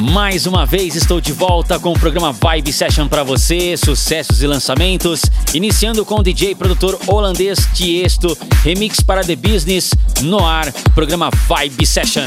Mais uma vez estou de volta com o programa Vibe Session para você, sucessos e lançamentos, iniciando com o DJ produtor holandês Tiesto, remix para The Business, no ar, programa Vibe Session.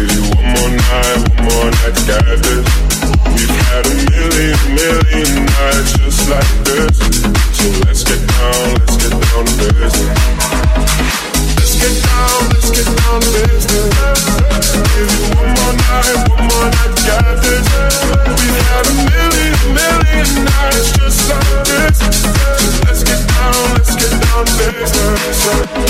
give you one more night, one more night this. We've had a million, million nights just like this. So let's get down, let's get down baby. Let's get down, let's get down. Give you one more night, one more night this. We've had a million, million nights just like this. So let's get down, let's get down.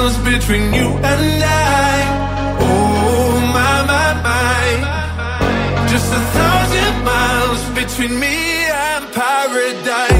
silence between you and I. Oh, my, my, my. Just a thousand miles between me and paradise.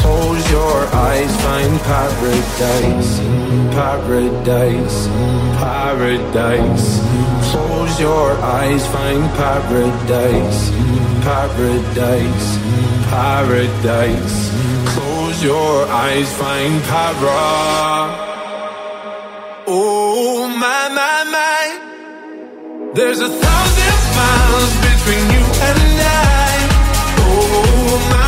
Close your eyes, find paradise, paradise, paradise. Close your eyes, find paradise, paradise, paradise. Close your eyes, find para. Oh my my my. There's a thousand miles between you and I. Oh my.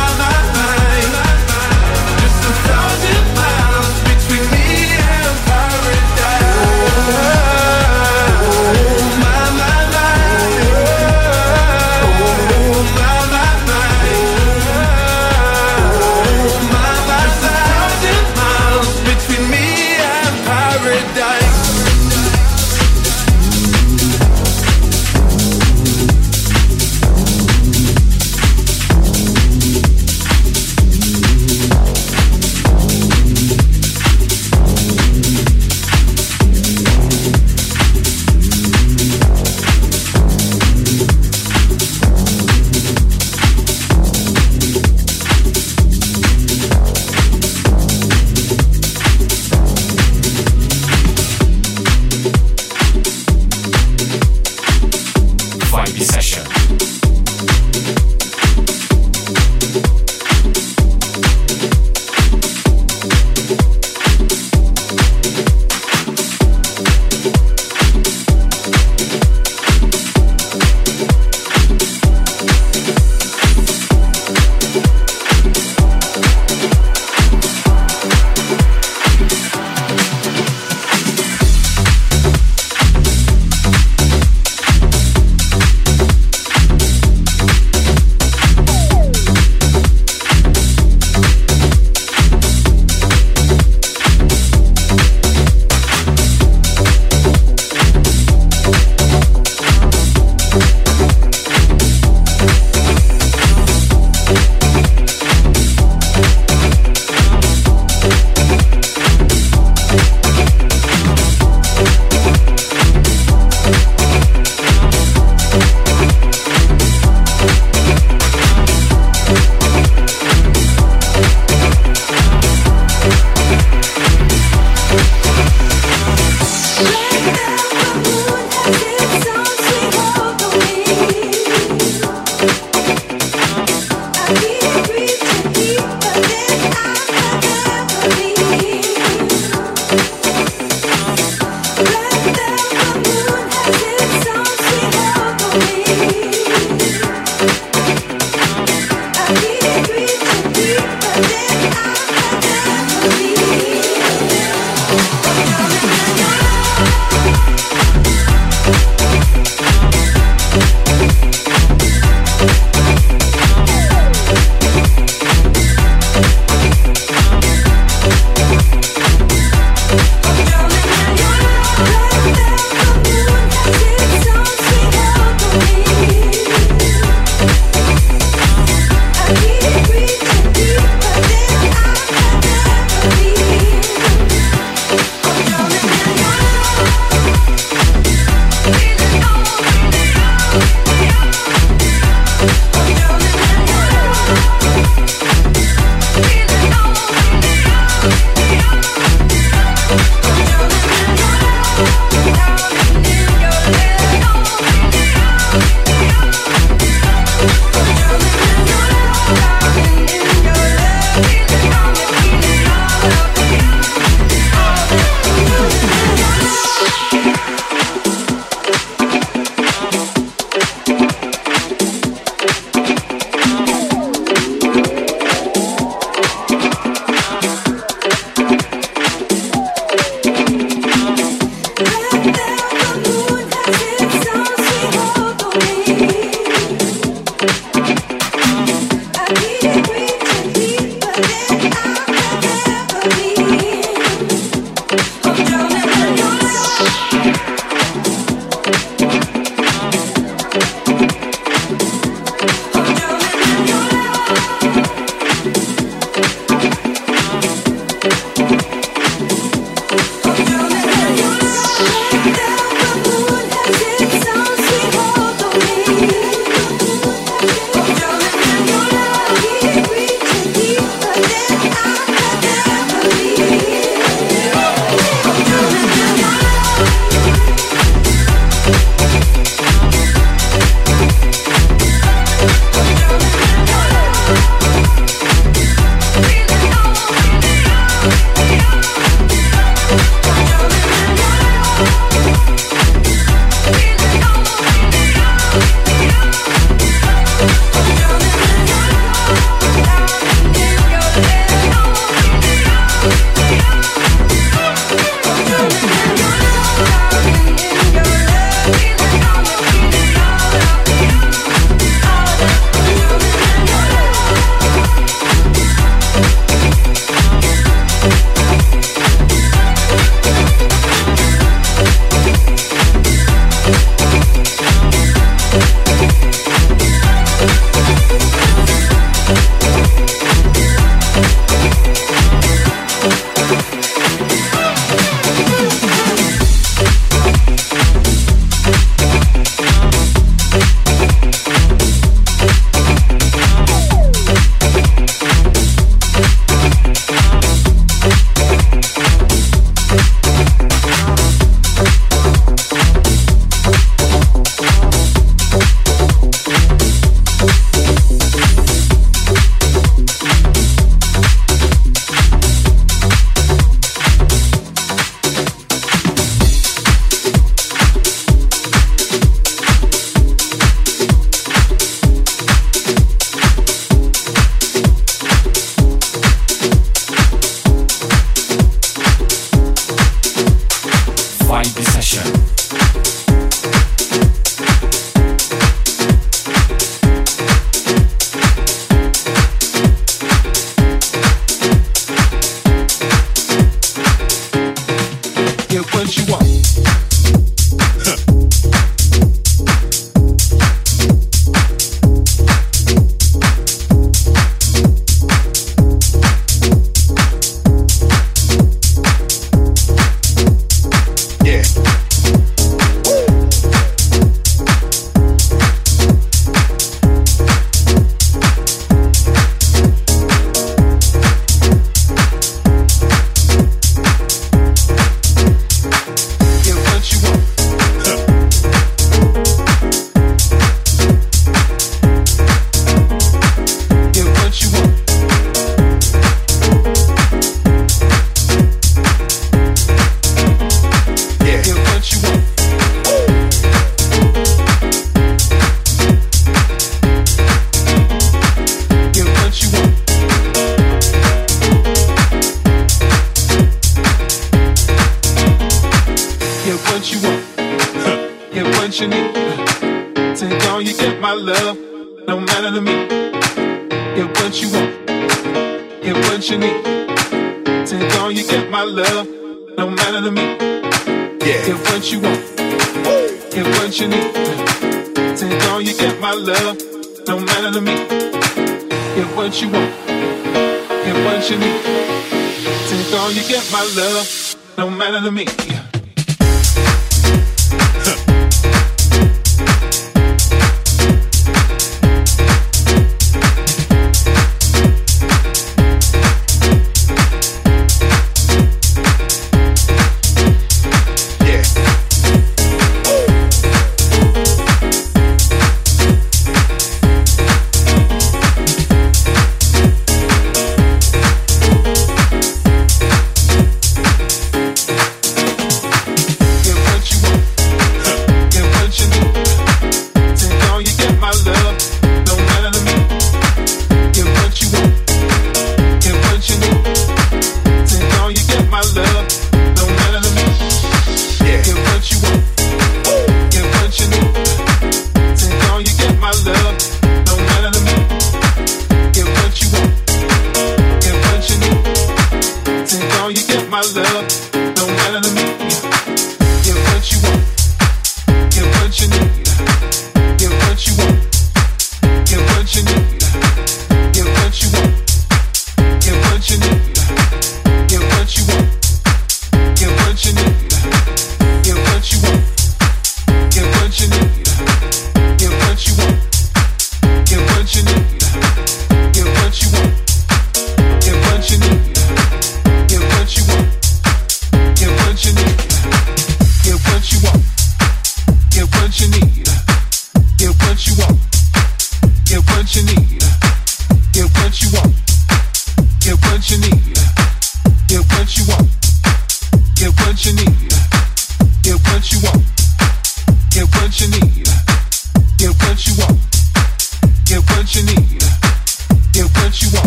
No matter to me.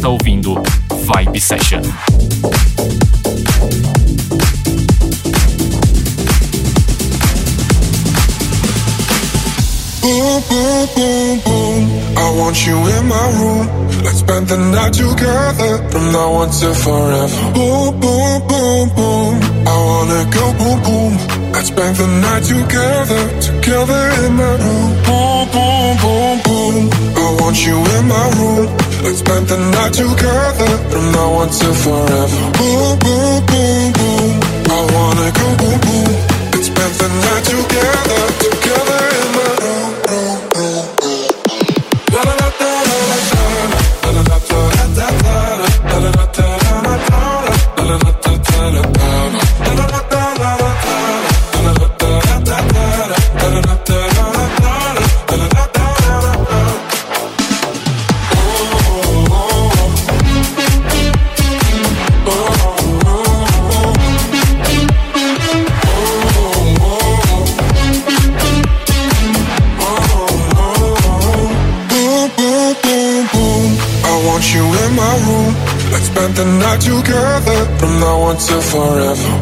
está ouvindo Vibe Session. Boom, boom, boom, boom. I want you in my room. Let's spend the night together from now on to forever. Boom, boom, boom, boom. I wanna go boom, boom. Let's spend the night together, together in my room. Boom, boom, boom, boom. I want you in my room. Let's spend the night together, from now on till forever. Boom, boom, boom, boom. I wanna go boom, boom. Let's spend the night together to forever.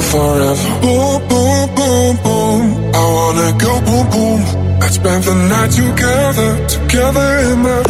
Now forever. Boom, boom, boom, boom. I wanna go boom, boom. Let's spend the night together, together in my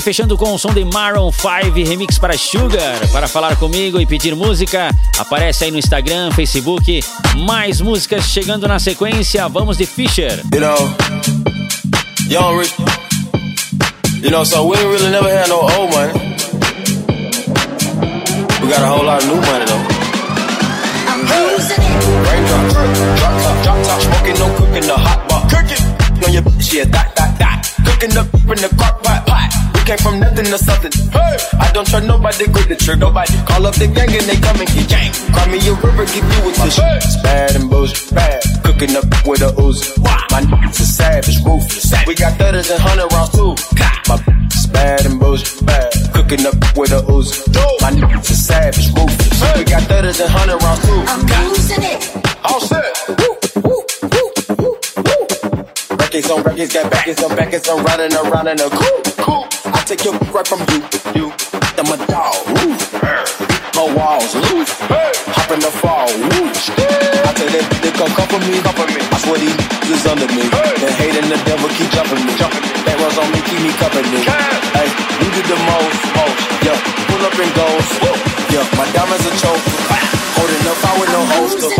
Fechando com o som de Maroon 5 remix para Sugar. Para falar comigo e pedir música, aparece aí no Instagram, Facebook. Mais músicas chegando na sequência. Vamos de Fisher. You know, young rich. You know, so we really never had no old money. We got a whole lot of new money though. I'm losing it. Raindrop, drop top, drop top, smoking, no cooking, the hot pot. Cooking on your bitch, yeah, dot, dot, dot. Cooking up in the crock pot, pot. Came from nothing to something. Hey, I don't trust nobody, grip the trigger. Nobody call up the gang and they come and get gang. Cry me a river, give you a tissue. It's bad and bullshit, bad. Cooking up with a ooze. My niggas are savage, ruthless. We got thudders and hundred rounds too. My is bad and bullshit, bad. Cooking up with a ooze. My niggas are savage, ruthless. We got thudders and hundred rounds too. I'm losing it. All set. Records on records, got backers on backers, I'm riding around in a cool, cool. I take your right from you, you. I'm a dog, woo. My walls loose, hop in the fall, woo. I tell that they come for me, come for me. I swear these is under me. Hey. The hate and the devil keep jumping me, jumping me. That runs on me, keep me company. Hey, you did the most, most. Yeah, pull up and goes. Yeah, my diamonds are choke. Holding up, I with no holster.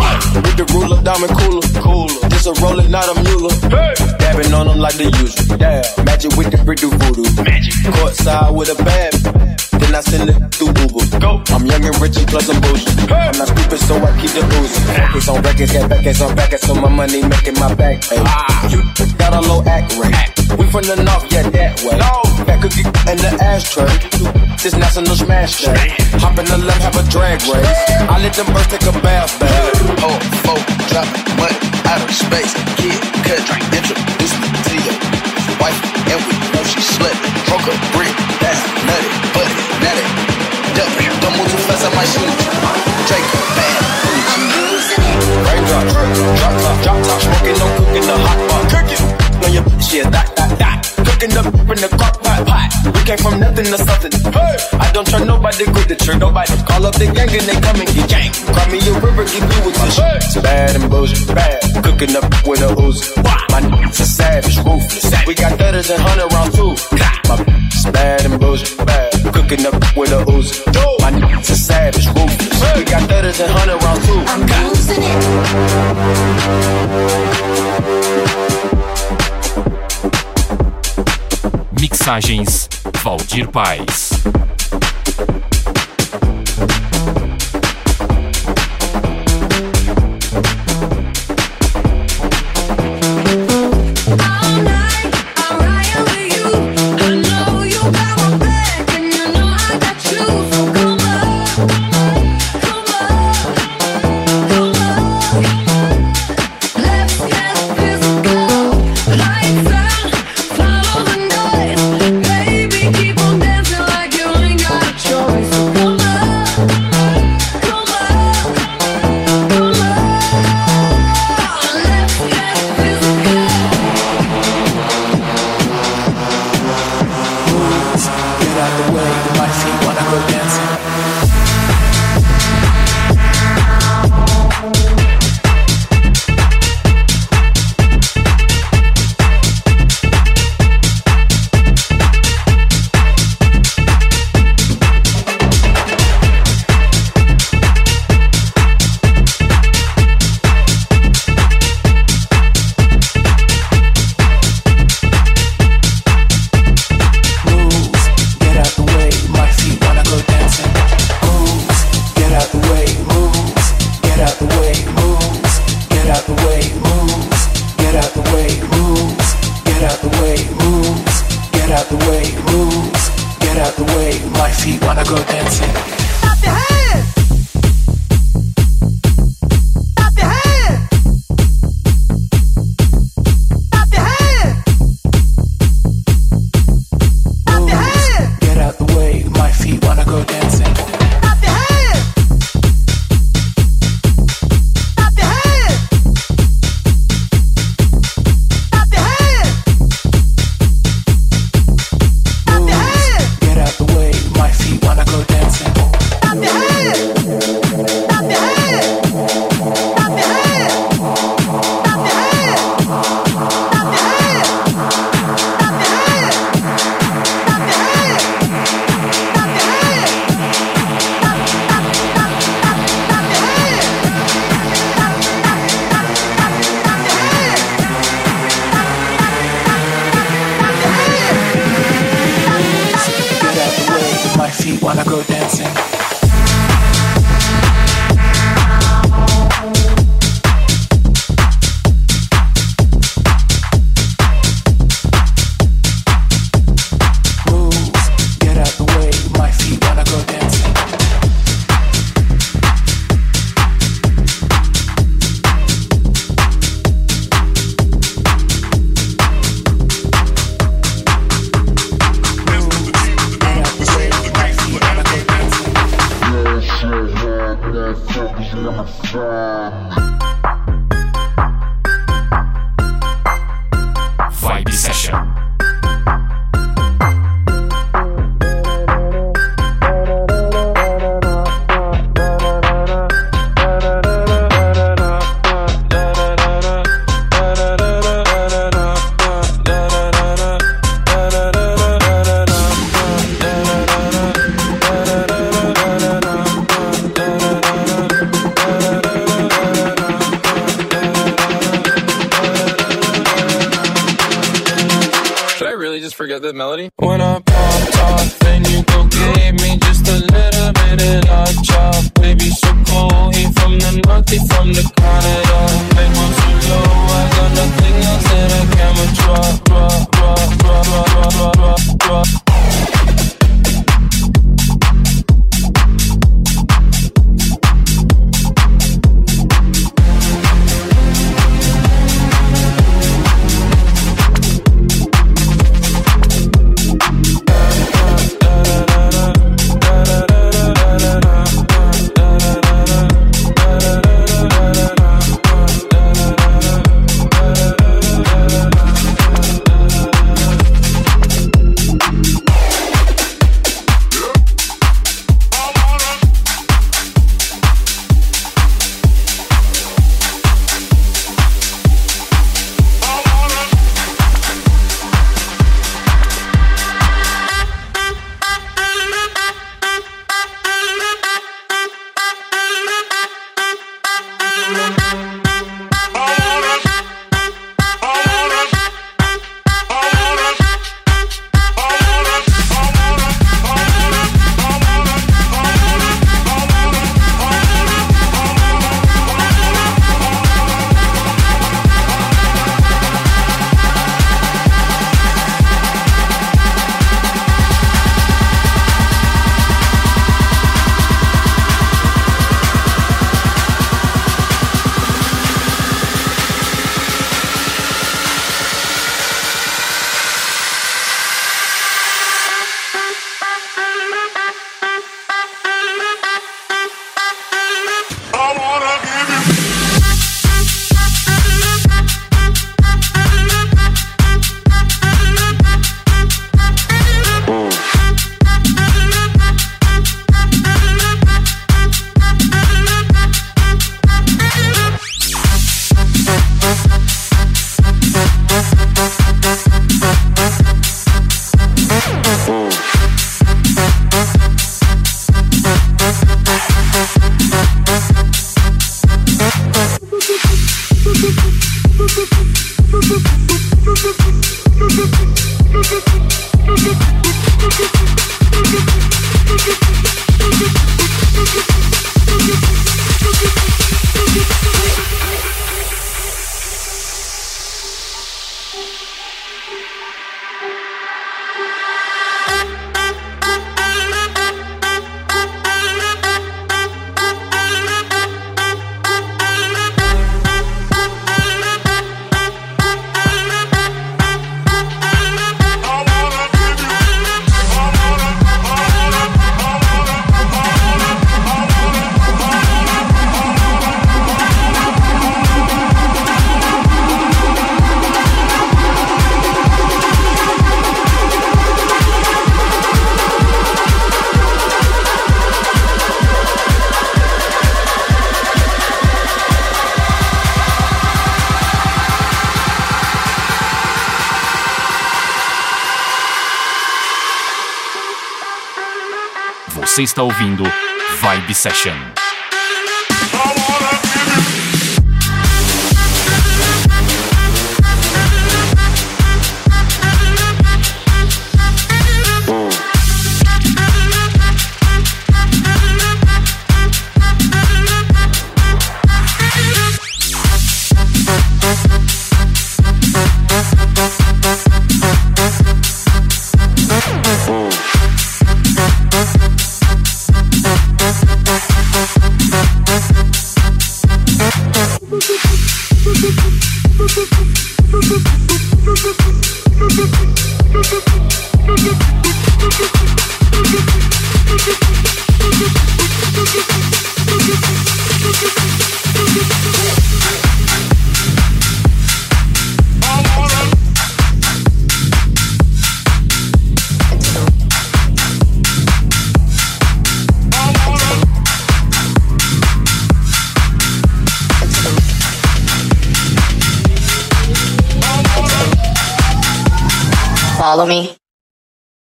With the ruler, diamond cooler, cooler. This a roller, not a mule. Dabbing on them like the usual. Yeah, magic with the do voodoo. Magic. Courtside with a bad. Then I send it through Uber. Go. I'm young and rich and plus I'm bullshit. I'm not stupid, so I keep the oozing. Records on records, got backers on backers, so my money making my back. Hey. Ah. You got a low act rate. We from the north, yeah, that way. Back cookie in the ashtray. This national smash day. Hop in the left, have a drag race. I let them birds take a bath, bath. Oh, four, drop money out of space. Kid, cut, introduce me to your wife, and we know she slept. Broke a brick, that's nutty, buddy, nutty. Dump, don't move too fast, I might shoot you. Draco, bad, I'm losing. Raindrop, drop top, drop top, smoking, no cooking, the hot pot. Cooking on your bitch, yeah, dot, dot, dot. Cooking up in the crock pot, pot. We came from nothing to something. Hey, I don't trust nobody, grip the trigger. Nobody call up the gang and they come and get gang. Cry me a river, give you a tissue. It's bad and bullshit, bad. Cooking up with a ooze. My niggas are savage, ruthless. We got thudders and hundred rounds too. My is bad and bullshit, bad. Cooking up with a ooze. My niggas are savage, ruthless. We got thudders and hundred rounds too. I'm losing it. Mixagens Valdir Paz. Você está ouvindo Vibe Session.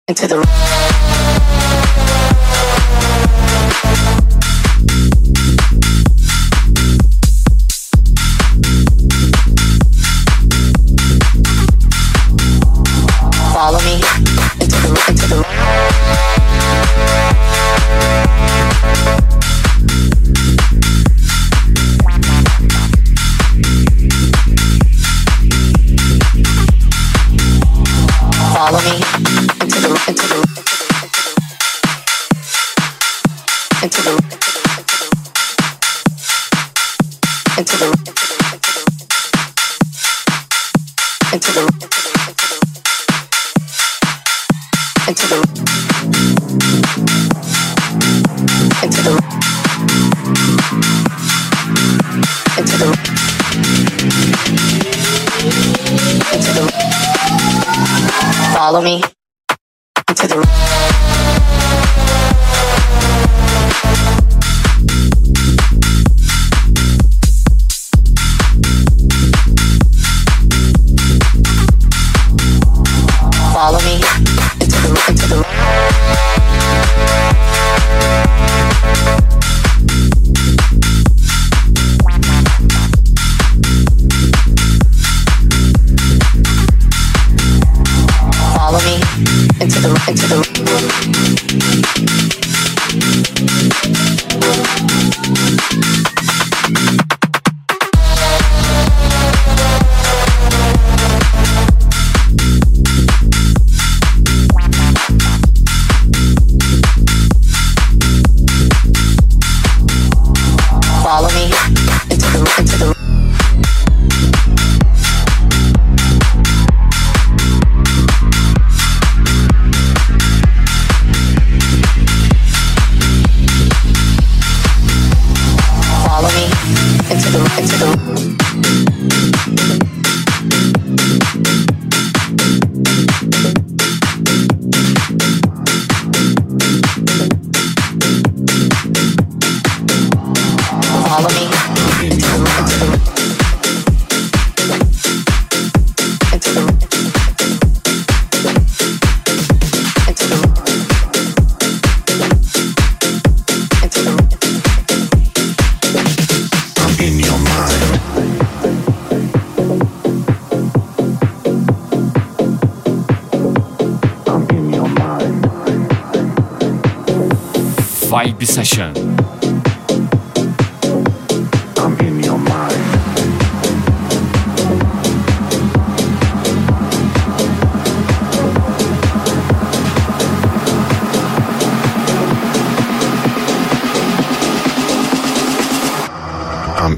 Into the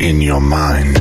in your mind.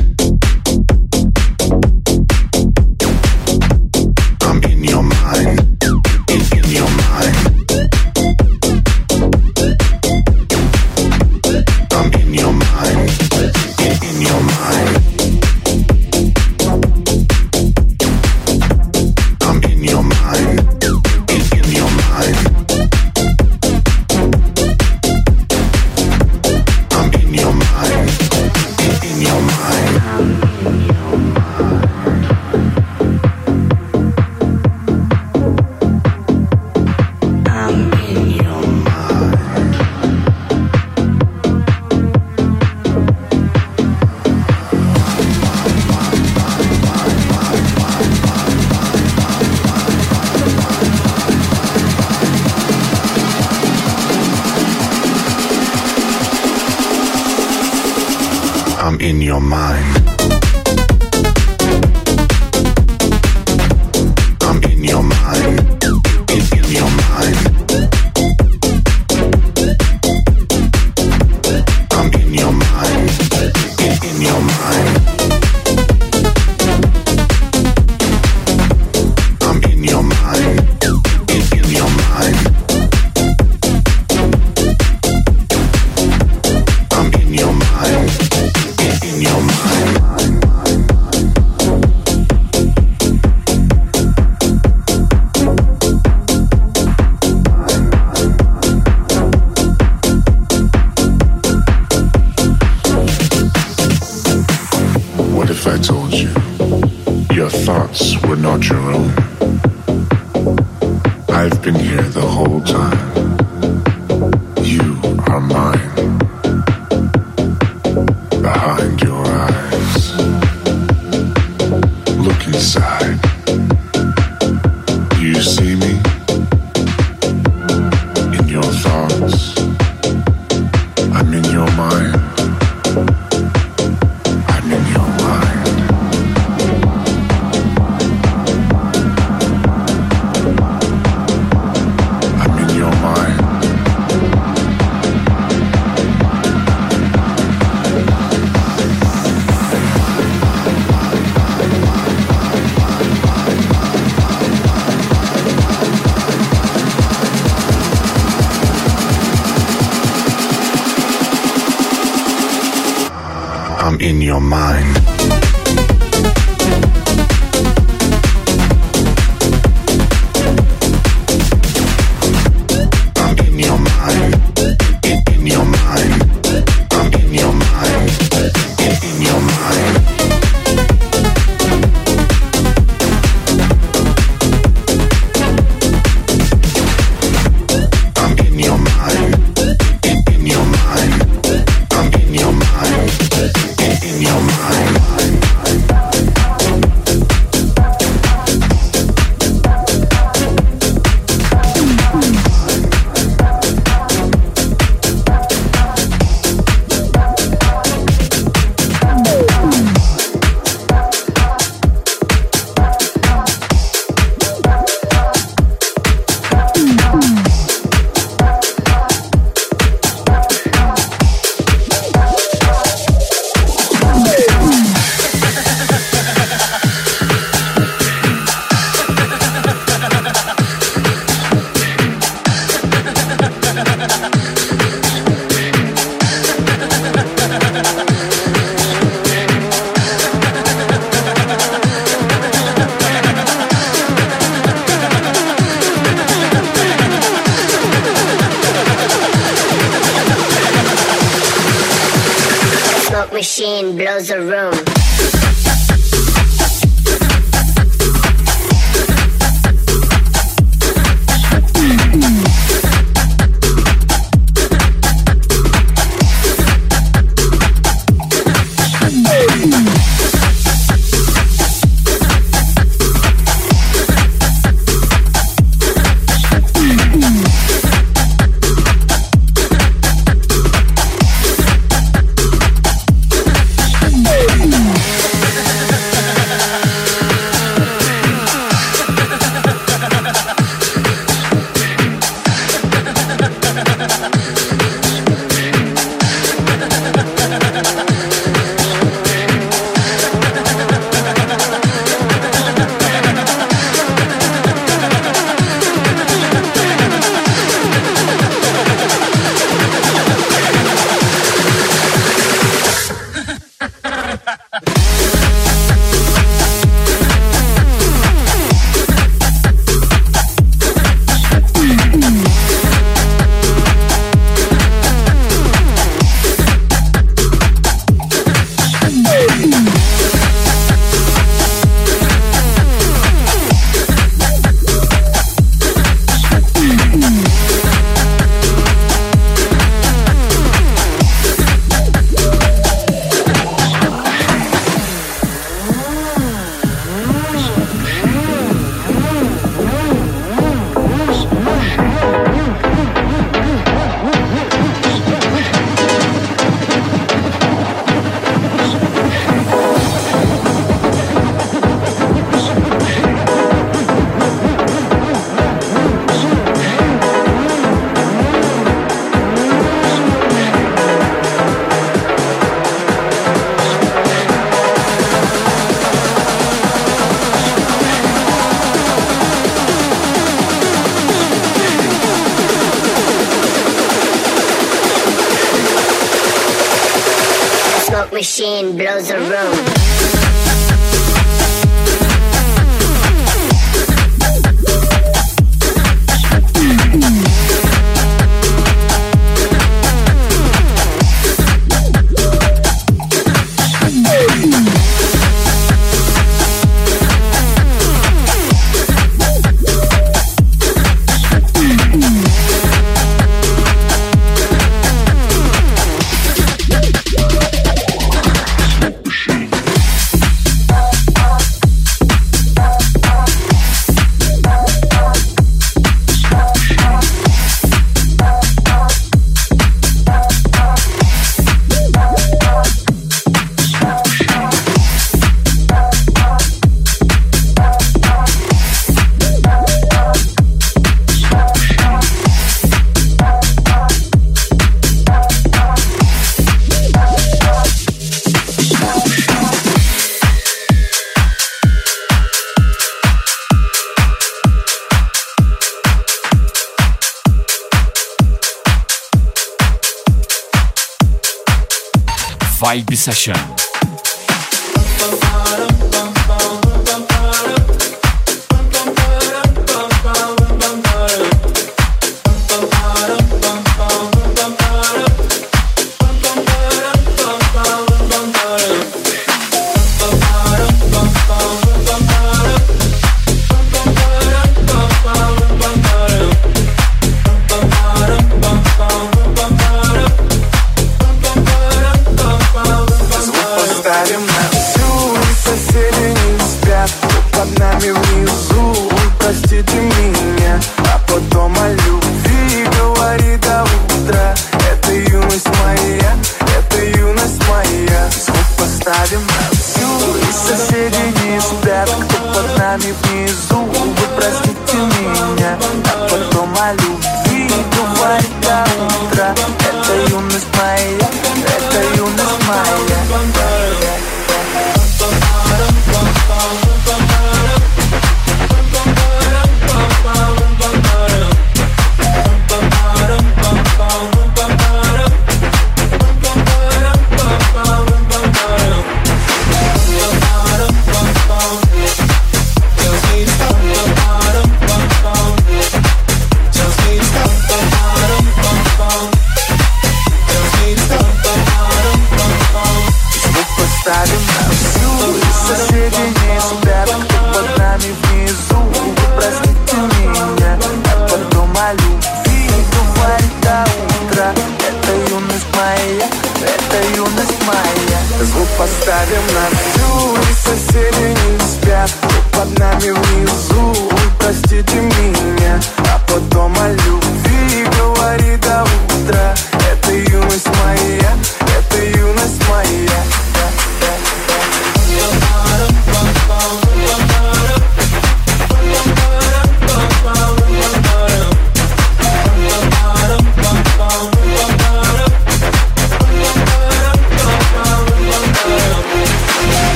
Session.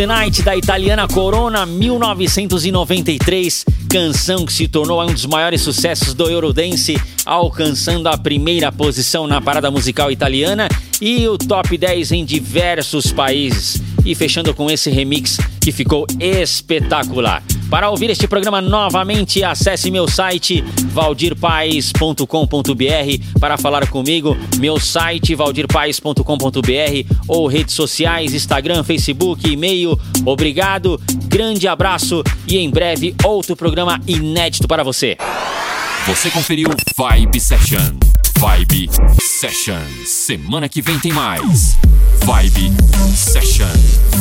The Night da italiana Corona 1993, canção que se tornou um dos maiores sucessos do Eurodance, alcançando a primeira posição na parada musical italiana e o top 10 em diversos países. E fechando com esse remix que ficou espetacular. Para ouvir este programa novamente, acesse meu site valdirpaes.com.br para falar comigo, meu site valdirpaes.com.br ou redes sociais, Instagram, Facebook, e-mail. Obrigado, grande abraço e em breve outro programa inédito para você. Você conferiu Vibe Session. Vibe Session. Semana que vem tem mais. Vibe Session.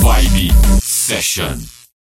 Vibe Session.